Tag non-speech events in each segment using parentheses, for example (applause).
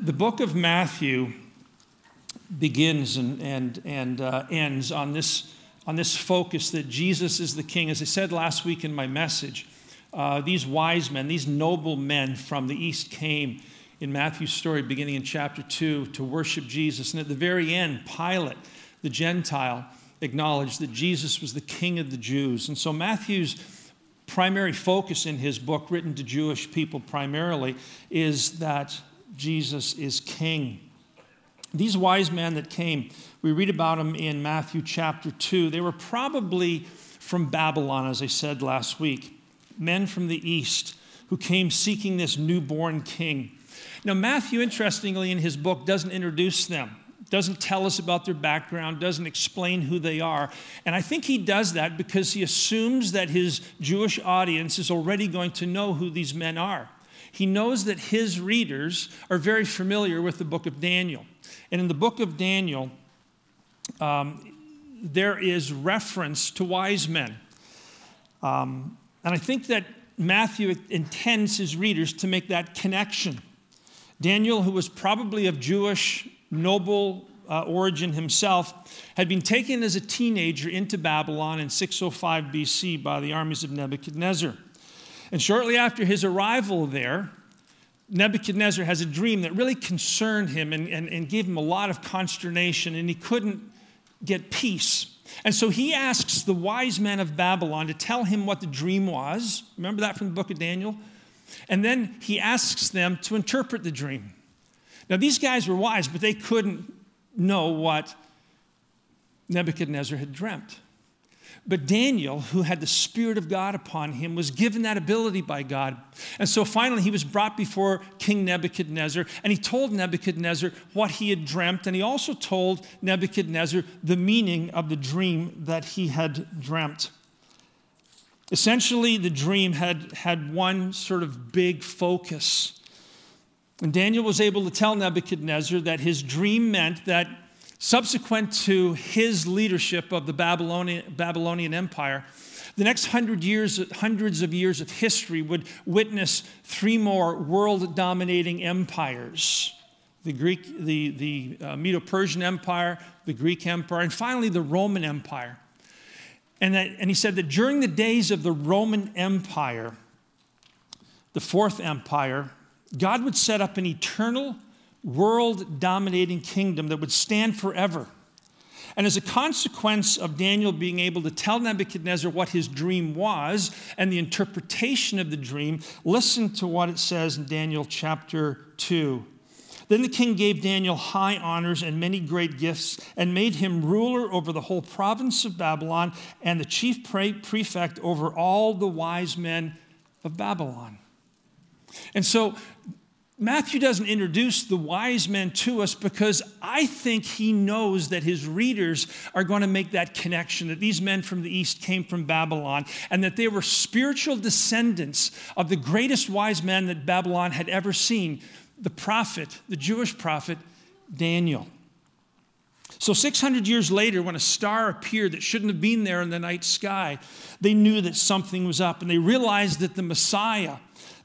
The book of Matthew begins and, and, and uh, ends on this, on this focus that Jesus is the king. As I said last week in my message, uh, these wise men, these noble men from the east came in Matthew's story, beginning in chapter 2, to worship Jesus. And at the very end, Pilate, the Gentile, acknowledged that Jesus was the king of the Jews. And so Matthew's primary focus in his book, written to Jewish people primarily, is that Jesus is king. These wise men that came, we read about them in Matthew chapter 2. They were probably from Babylon, as I said last week, men from the east who came seeking this newborn king. Now, Matthew, interestingly, in his book, doesn't introduce them, doesn't tell us about their background, doesn't explain who they are. And I think he does that because he assumes that his Jewish audience is already going to know who these men are. He knows that his readers are very familiar with the book of Daniel. And in the book of Daniel, um, there is reference to wise men. Um, and I think that Matthew intends his readers to make that connection. Daniel, who was probably of Jewish noble uh, origin himself, had been taken as a teenager into Babylon in 605 BC by the armies of Nebuchadnezzar. And shortly after his arrival there, Nebuchadnezzar has a dream that really concerned him and, and, and gave him a lot of consternation, and he couldn't get peace. And so he asks the wise men of Babylon to tell him what the dream was. Remember that from the book of Daniel? And then he asks them to interpret the dream. Now, these guys were wise, but they couldn't know what Nebuchadnezzar had dreamt. But Daniel, who had the Spirit of God upon him, was given that ability by God. And so finally, he was brought before King Nebuchadnezzar, and he told Nebuchadnezzar what he had dreamt, and he also told Nebuchadnezzar the meaning of the dream that he had dreamt. Essentially, the dream had, had one sort of big focus. And Daniel was able to tell Nebuchadnezzar that his dream meant that Subsequent to his leadership of the Babylonian, Babylonian Empire, the next hundred years, hundreds of years of history would witness three more world dominating empires the Greek, the, the uh, Medo Persian Empire, the Greek Empire, and finally the Roman Empire. And, that, and he said that during the days of the Roman Empire, the fourth empire, God would set up an eternal world dominating kingdom that would stand forever. And as a consequence of Daniel being able to tell Nebuchadnezzar what his dream was and the interpretation of the dream, listen to what it says in Daniel chapter 2. Then the king gave Daniel high honors and many great gifts and made him ruler over the whole province of Babylon and the chief prefect over all the wise men of Babylon. And so Matthew doesn't introduce the wise men to us because I think he knows that his readers are going to make that connection that these men from the east came from Babylon and that they were spiritual descendants of the greatest wise man that Babylon had ever seen, the prophet, the Jewish prophet Daniel. So, 600 years later, when a star appeared that shouldn't have been there in the night sky, they knew that something was up and they realized that the Messiah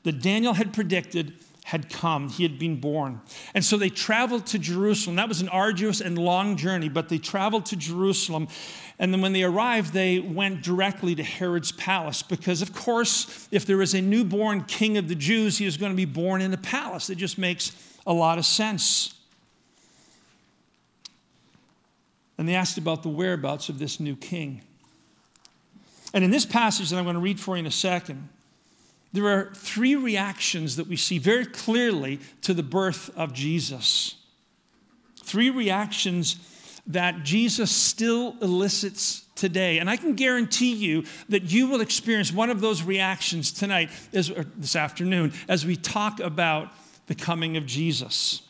that Daniel had predicted had come. He had been born. And so they traveled to Jerusalem. That was an arduous and long journey, but they traveled to Jerusalem. And then when they arrived, they went directly to Herod's palace because, of course, if there is a newborn king of the Jews, he is going to be born in a palace. It just makes a lot of sense. And they asked about the whereabouts of this new king. And in this passage that I'm going to read for you in a second, there are three reactions that we see very clearly to the birth of Jesus. Three reactions that Jesus still elicits today. And I can guarantee you that you will experience one of those reactions tonight, as, this afternoon, as we talk about the coming of Jesus.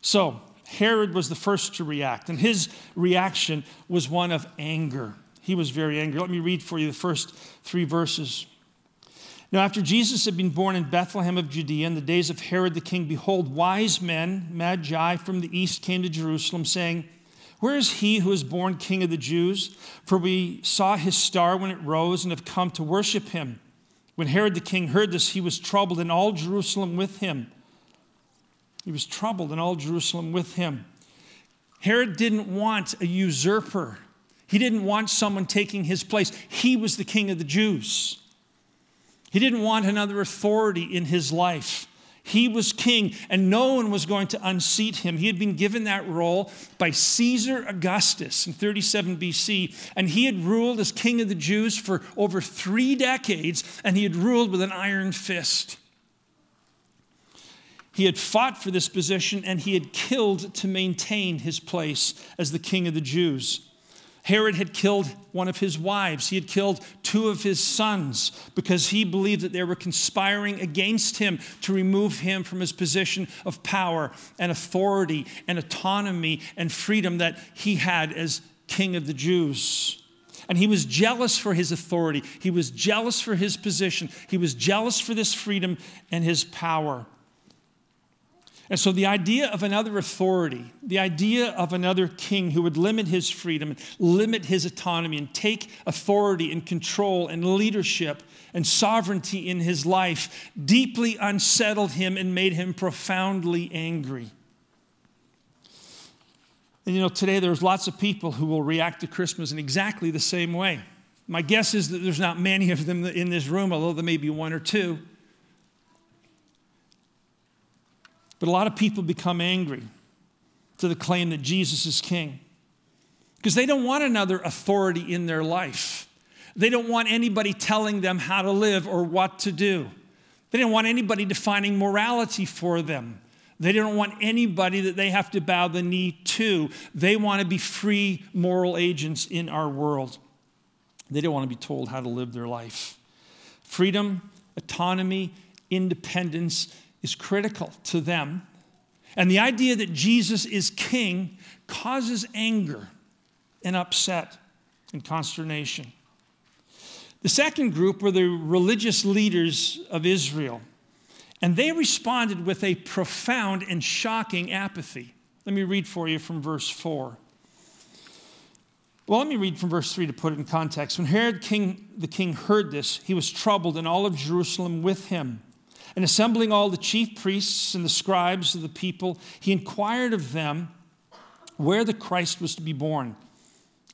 So, Herod was the first to react, and his reaction was one of anger. He was very angry. Let me read for you the first three verses. Now, after Jesus had been born in Bethlehem of Judea in the days of Herod the king, behold, wise men, magi from the east, came to Jerusalem, saying, Where is he who is born king of the Jews? For we saw his star when it rose and have come to worship him. When Herod the king heard this, he was troubled, and all Jerusalem with him. He was troubled, and all Jerusalem with him. Herod didn't want a usurper. He didn't want someone taking his place. He was the king of the Jews. He didn't want another authority in his life. He was king, and no one was going to unseat him. He had been given that role by Caesar Augustus in 37 BC, and he had ruled as king of the Jews for over three decades, and he had ruled with an iron fist. He had fought for this position, and he had killed to maintain his place as the king of the Jews. Herod had killed one of his wives. He had killed two of his sons because he believed that they were conspiring against him to remove him from his position of power and authority and autonomy and freedom that he had as king of the Jews. And he was jealous for his authority. He was jealous for his position. He was jealous for this freedom and his power. And so, the idea of another authority, the idea of another king who would limit his freedom, limit his autonomy, and take authority and control and leadership and sovereignty in his life deeply unsettled him and made him profoundly angry. And you know, today there's lots of people who will react to Christmas in exactly the same way. My guess is that there's not many of them in this room, although there may be one or two But a lot of people become angry to the claim that Jesus is king because they don't want another authority in their life. They don't want anybody telling them how to live or what to do. They don't want anybody defining morality for them. They don't want anybody that they have to bow the knee to. They want to be free moral agents in our world. They don't want to be told how to live their life. Freedom, autonomy, independence is critical to them. And the idea that Jesus is king causes anger and upset and consternation. The second group were the religious leaders of Israel, and they responded with a profound and shocking apathy. Let me read for you from verse 4. Well, let me read from verse 3 to put it in context. When Herod king, the king heard this, he was troubled, and all of Jerusalem with him. And assembling all the chief priests and the scribes of the people, he inquired of them where the Christ was to be born.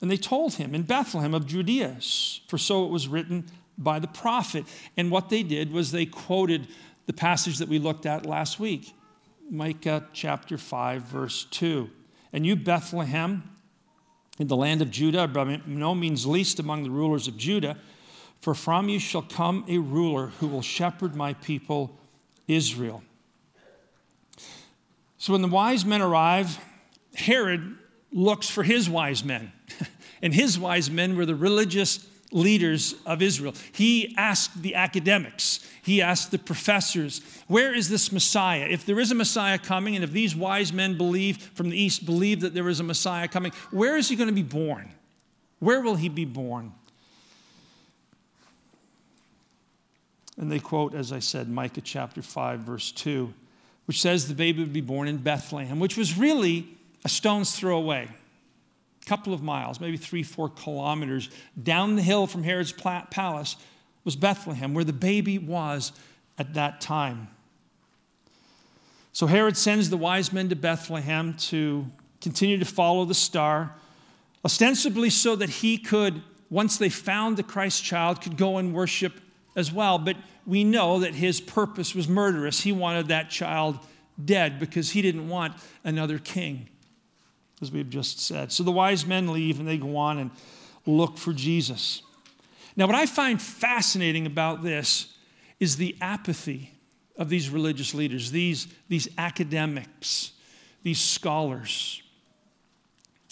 And they told him, In Bethlehem of Judea, for so it was written by the prophet. And what they did was they quoted the passage that we looked at last week Micah chapter 5, verse 2. And you, Bethlehem, in the land of Judah, by no means least among the rulers of Judah, for from you shall come a ruler who will shepherd my people Israel. So when the wise men arrive, Herod looks for his wise men. (laughs) and his wise men were the religious leaders of Israel. He asked the academics, he asked the professors, where is this Messiah? If there is a Messiah coming, and if these wise men believe from the east believe that there is a Messiah coming, where is he going to be born? Where will he be born? And they quote, as I said, Micah chapter 5, verse 2, which says the baby would be born in Bethlehem, which was really a stone's throw away, a couple of miles, maybe three, four kilometers down the hill from Herod's palace was Bethlehem, where the baby was at that time. So Herod sends the wise men to Bethlehem to continue to follow the star, ostensibly so that he could, once they found the Christ child, could go and worship as well. But we know that his purpose was murderous. He wanted that child dead because he didn't want another king, as we've just said. So the wise men leave and they go on and look for Jesus. Now, what I find fascinating about this is the apathy of these religious leaders, these, these academics, these scholars.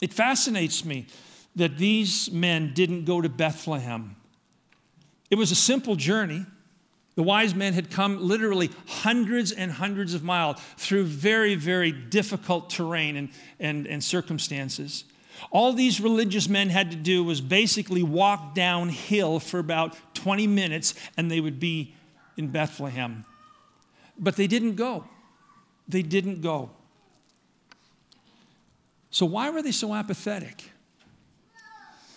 It fascinates me that these men didn't go to Bethlehem it was a simple journey. The wise men had come literally hundreds and hundreds of miles through very, very difficult terrain and, and, and circumstances. All these religious men had to do was basically walk downhill for about 20 minutes and they would be in Bethlehem. But they didn't go. They didn't go. So, why were they so apathetic?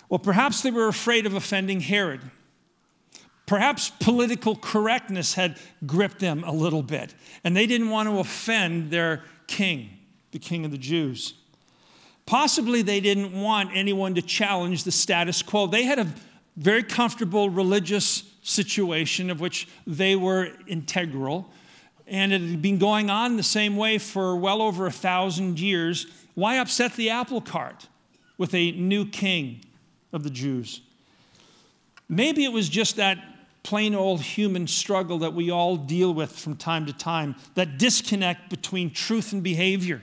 Well, perhaps they were afraid of offending Herod. Perhaps political correctness had gripped them a little bit, and they didn't want to offend their king, the king of the Jews. Possibly they didn't want anyone to challenge the status quo. They had a very comfortable religious situation of which they were integral, and it had been going on the same way for well over a thousand years. Why upset the apple cart with a new king of the Jews? Maybe it was just that plain old human struggle that we all deal with from time to time, that disconnect between truth and behavior,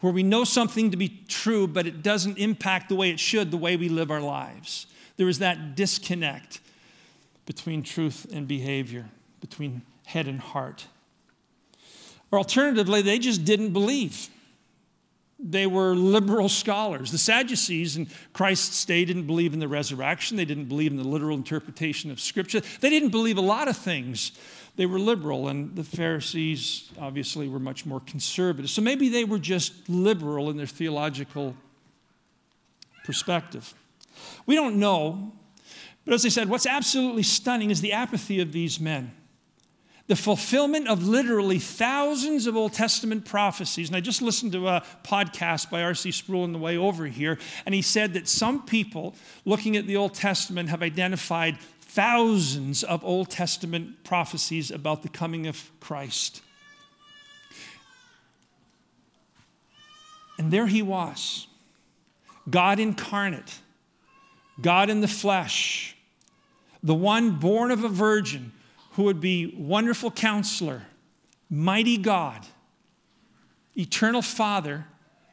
where we know something to be true, but it doesn't impact the way it should, the way we live our lives. There is that disconnect between truth and behavior, between head and heart. Or alternatively, they just didn't believe. They were liberal scholars. The Sadducees in Christ's day didn't believe in the resurrection. They didn't believe in the literal interpretation of Scripture. They didn't believe a lot of things. They were liberal, and the Pharisees obviously were much more conservative. So maybe they were just liberal in their theological perspective. We don't know. But as I said, what's absolutely stunning is the apathy of these men the fulfillment of literally thousands of Old Testament prophecies. And I just listened to a podcast by R.C. Sproul on the way over here, and he said that some people looking at the Old Testament have identified thousands of Old Testament prophecies about the coming of Christ. And there he was, God incarnate, God in the flesh, the one born of a virgin who would be wonderful counselor, mighty God, eternal Father,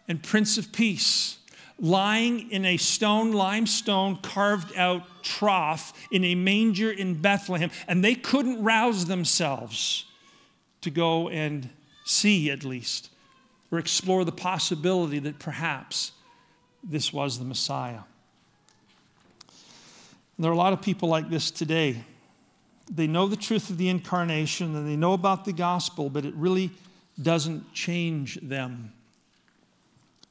and Prince of Peace, lying in a stone, limestone carved out trough in a manger in Bethlehem. And they couldn't rouse themselves to go and see, at least, or explore the possibility that perhaps this was the Messiah. There are a lot of people like this today they know the truth of the incarnation and they know about the gospel, but it really doesn't change them.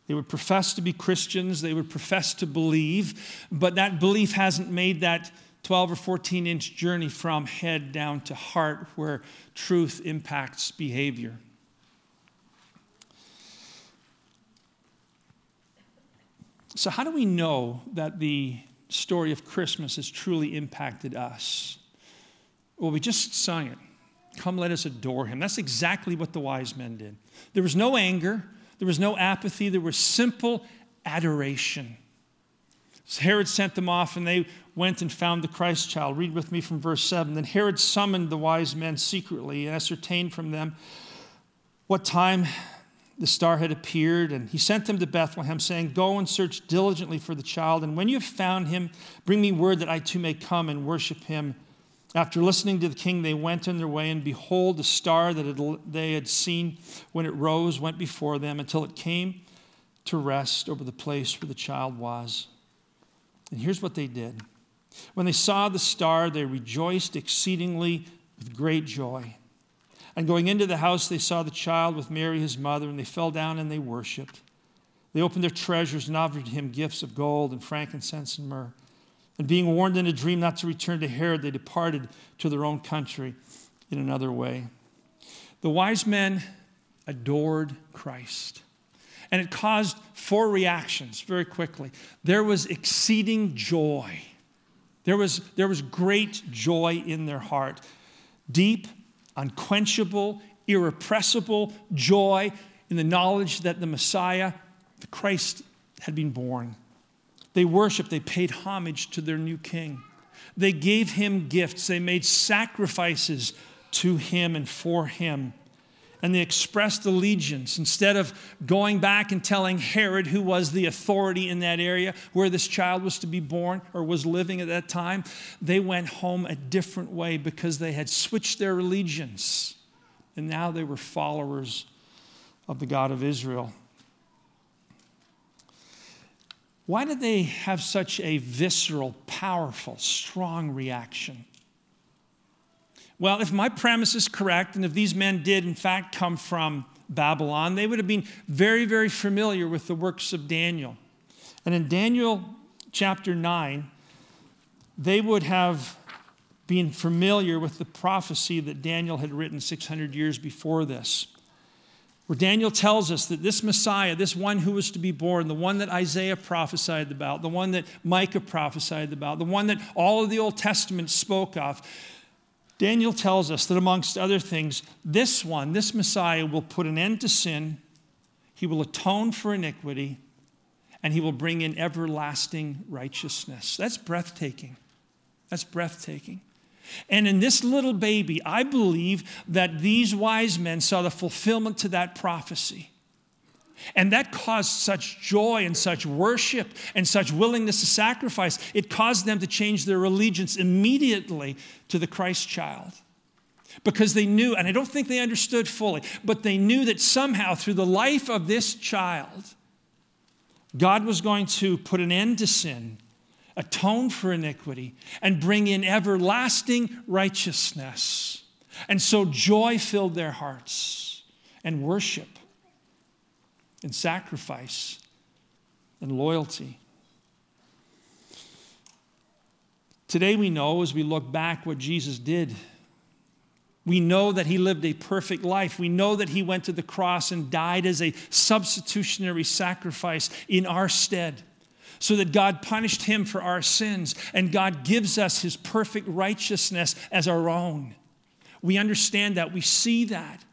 They would profess to be Christians, they would profess to believe, but that belief hasn't made that 12 or 14 inch journey from head down to heart where truth impacts behavior. So, how do we know that the story of Christmas has truly impacted us? Well, we just sang it. Come, let us adore him. That's exactly what the wise men did. There was no anger, there was no apathy, there was simple adoration. So Herod sent them off, and they went and found the Christ child. Read with me from verse 7. Then Herod summoned the wise men secretly and ascertained from them what time the star had appeared, and he sent them to Bethlehem, saying, Go and search diligently for the child, and when you have found him, bring me word that I too may come and worship him after listening to the king, they went on their way, and behold, the star that they had seen when it rose went before them until it came to rest over the place where the child was. And here's what they did when they saw the star, they rejoiced exceedingly with great joy. And going into the house, they saw the child with Mary, his mother, and they fell down and they worshiped. They opened their treasures and offered him gifts of gold and frankincense and myrrh. And being warned in a dream not to return to Herod, they departed to their own country in another way. The wise men adored Christ. And it caused four reactions very quickly. There was exceeding joy. There was, there was great joy in their heart. Deep, unquenchable, irrepressible joy in the knowledge that the Messiah, the Christ, had been born. They worshiped, they paid homage to their new king. They gave him gifts, they made sacrifices to him and for him. And they expressed allegiance. Instead of going back and telling Herod, who was the authority in that area where this child was to be born or was living at that time, they went home a different way because they had switched their allegiance. And now they were followers of the God of Israel. Why did they have such a visceral, powerful, strong reaction? Well, if my premise is correct, and if these men did in fact come from Babylon, they would have been very, very familiar with the works of Daniel. And in Daniel chapter 9, they would have been familiar with the prophecy that Daniel had written 600 years before this, where Daniel tells us that this Messiah, this one who was to be born, the one that Isaiah prophesied about, the one that Micah prophesied about, the one that all of the Old Testament spoke of, Daniel tells us that amongst other things, this one, this Messiah, will put an end to sin, he will atone for iniquity, and he will bring in everlasting righteousness. That's breathtaking. That's breathtaking. And in this little baby, I believe that these wise men saw the fulfillment to that prophecy. And that caused such joy and such worship and such willingness to sacrifice. It caused them to change their allegiance immediately to the Christ child. Because they knew, and I don't think they understood fully, but they knew that somehow through the life of this child, God was going to put an end to sin, atone for iniquity, and bring in everlasting righteousness. And so joy filled their hearts and worship and sacrifice and loyalty. Today, we know as we look back what Jesus did. We know that he lived a perfect life. We know that he went to the cross and died as a substitutionary sacrifice in our stead, so that God punished him for our sins, and God gives us his perfect righteousness as our own. We understand that, we see that.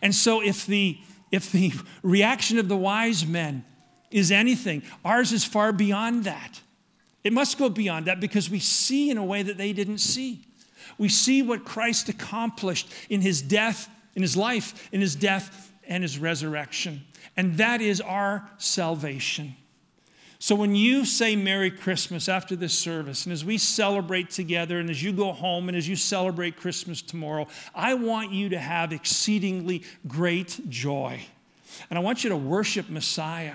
And so, if the if the (laughs) reaction of the wise men is anything, ours is far beyond that. It must go beyond that because we see in a way that they didn't see. We see what Christ accomplished in his death, in his life, in his death, and his resurrection. And that is our salvation. So when you say Merry Christmas after this service, and as we celebrate together, and as you go home, and as you celebrate Christmas tomorrow, I want you to have exceedingly great joy. And I want you to worship Messiah.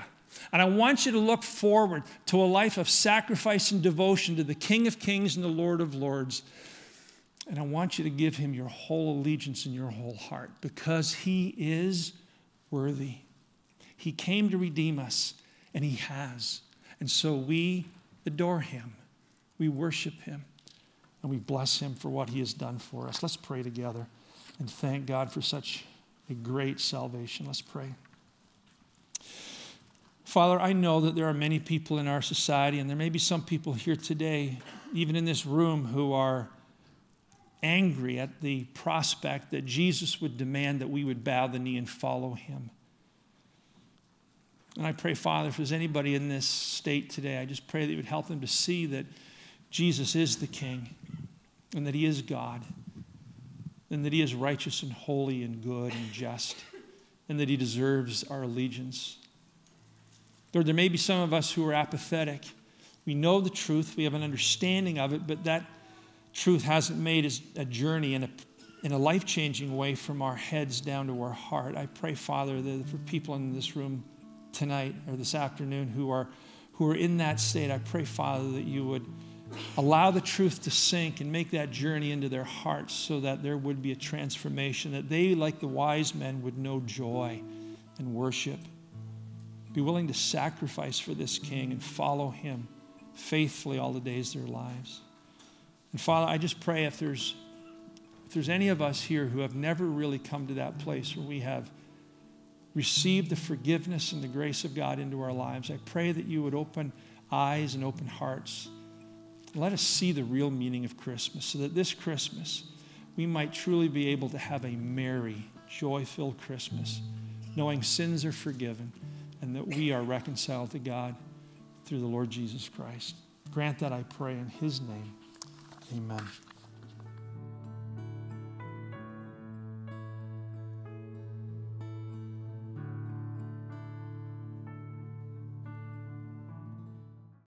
And I want you to look forward to a life of sacrifice and devotion to the King of Kings and the Lord of Lords. And I want you to give him your whole allegiance and your whole heart because he is worthy. He came to redeem us, and he has. And so we adore him, we worship him, and we bless him for what he has done for us. Let's pray together and thank God for such a great salvation. Let's pray. Father, I know that there are many people in our society, and there may be some people here today, even in this room, who are angry at the prospect that Jesus would demand that we would bow the knee and follow him. And I pray, Father, if there's anybody in this state today, I just pray that you would help them to see that Jesus is the King and that he is God and that he is righteous and holy and good and just and that he deserves our allegiance. Lord, there may be some of us who are apathetic. We know the truth, we have an understanding of it, but that truth hasn't made a journey in a, in a life changing way from our heads down to our heart. I pray, Father, that for people in this room, tonight or this afternoon who are, who are in that state, I pray, Father, that you would allow the truth to sink and make that journey into their hearts so that there would be a transformation, that they, like the wise men, would know joy and worship. Be willing to sacrifice for this king and follow him faithfully all the days of their lives. And Father, I just pray if there's if there's any of us here who have never really come to that place where we have receive the forgiveness and the grace of God into our lives. I pray that you would open eyes and open hearts. Let us see the real meaning of Christmas so that this Christmas we might truly be able to have a merry, joy filled Christmas, knowing sins are forgiven and that we are reconciled to God through the Lord Jesus Christ. Grant that, I pray, in His name. Amen.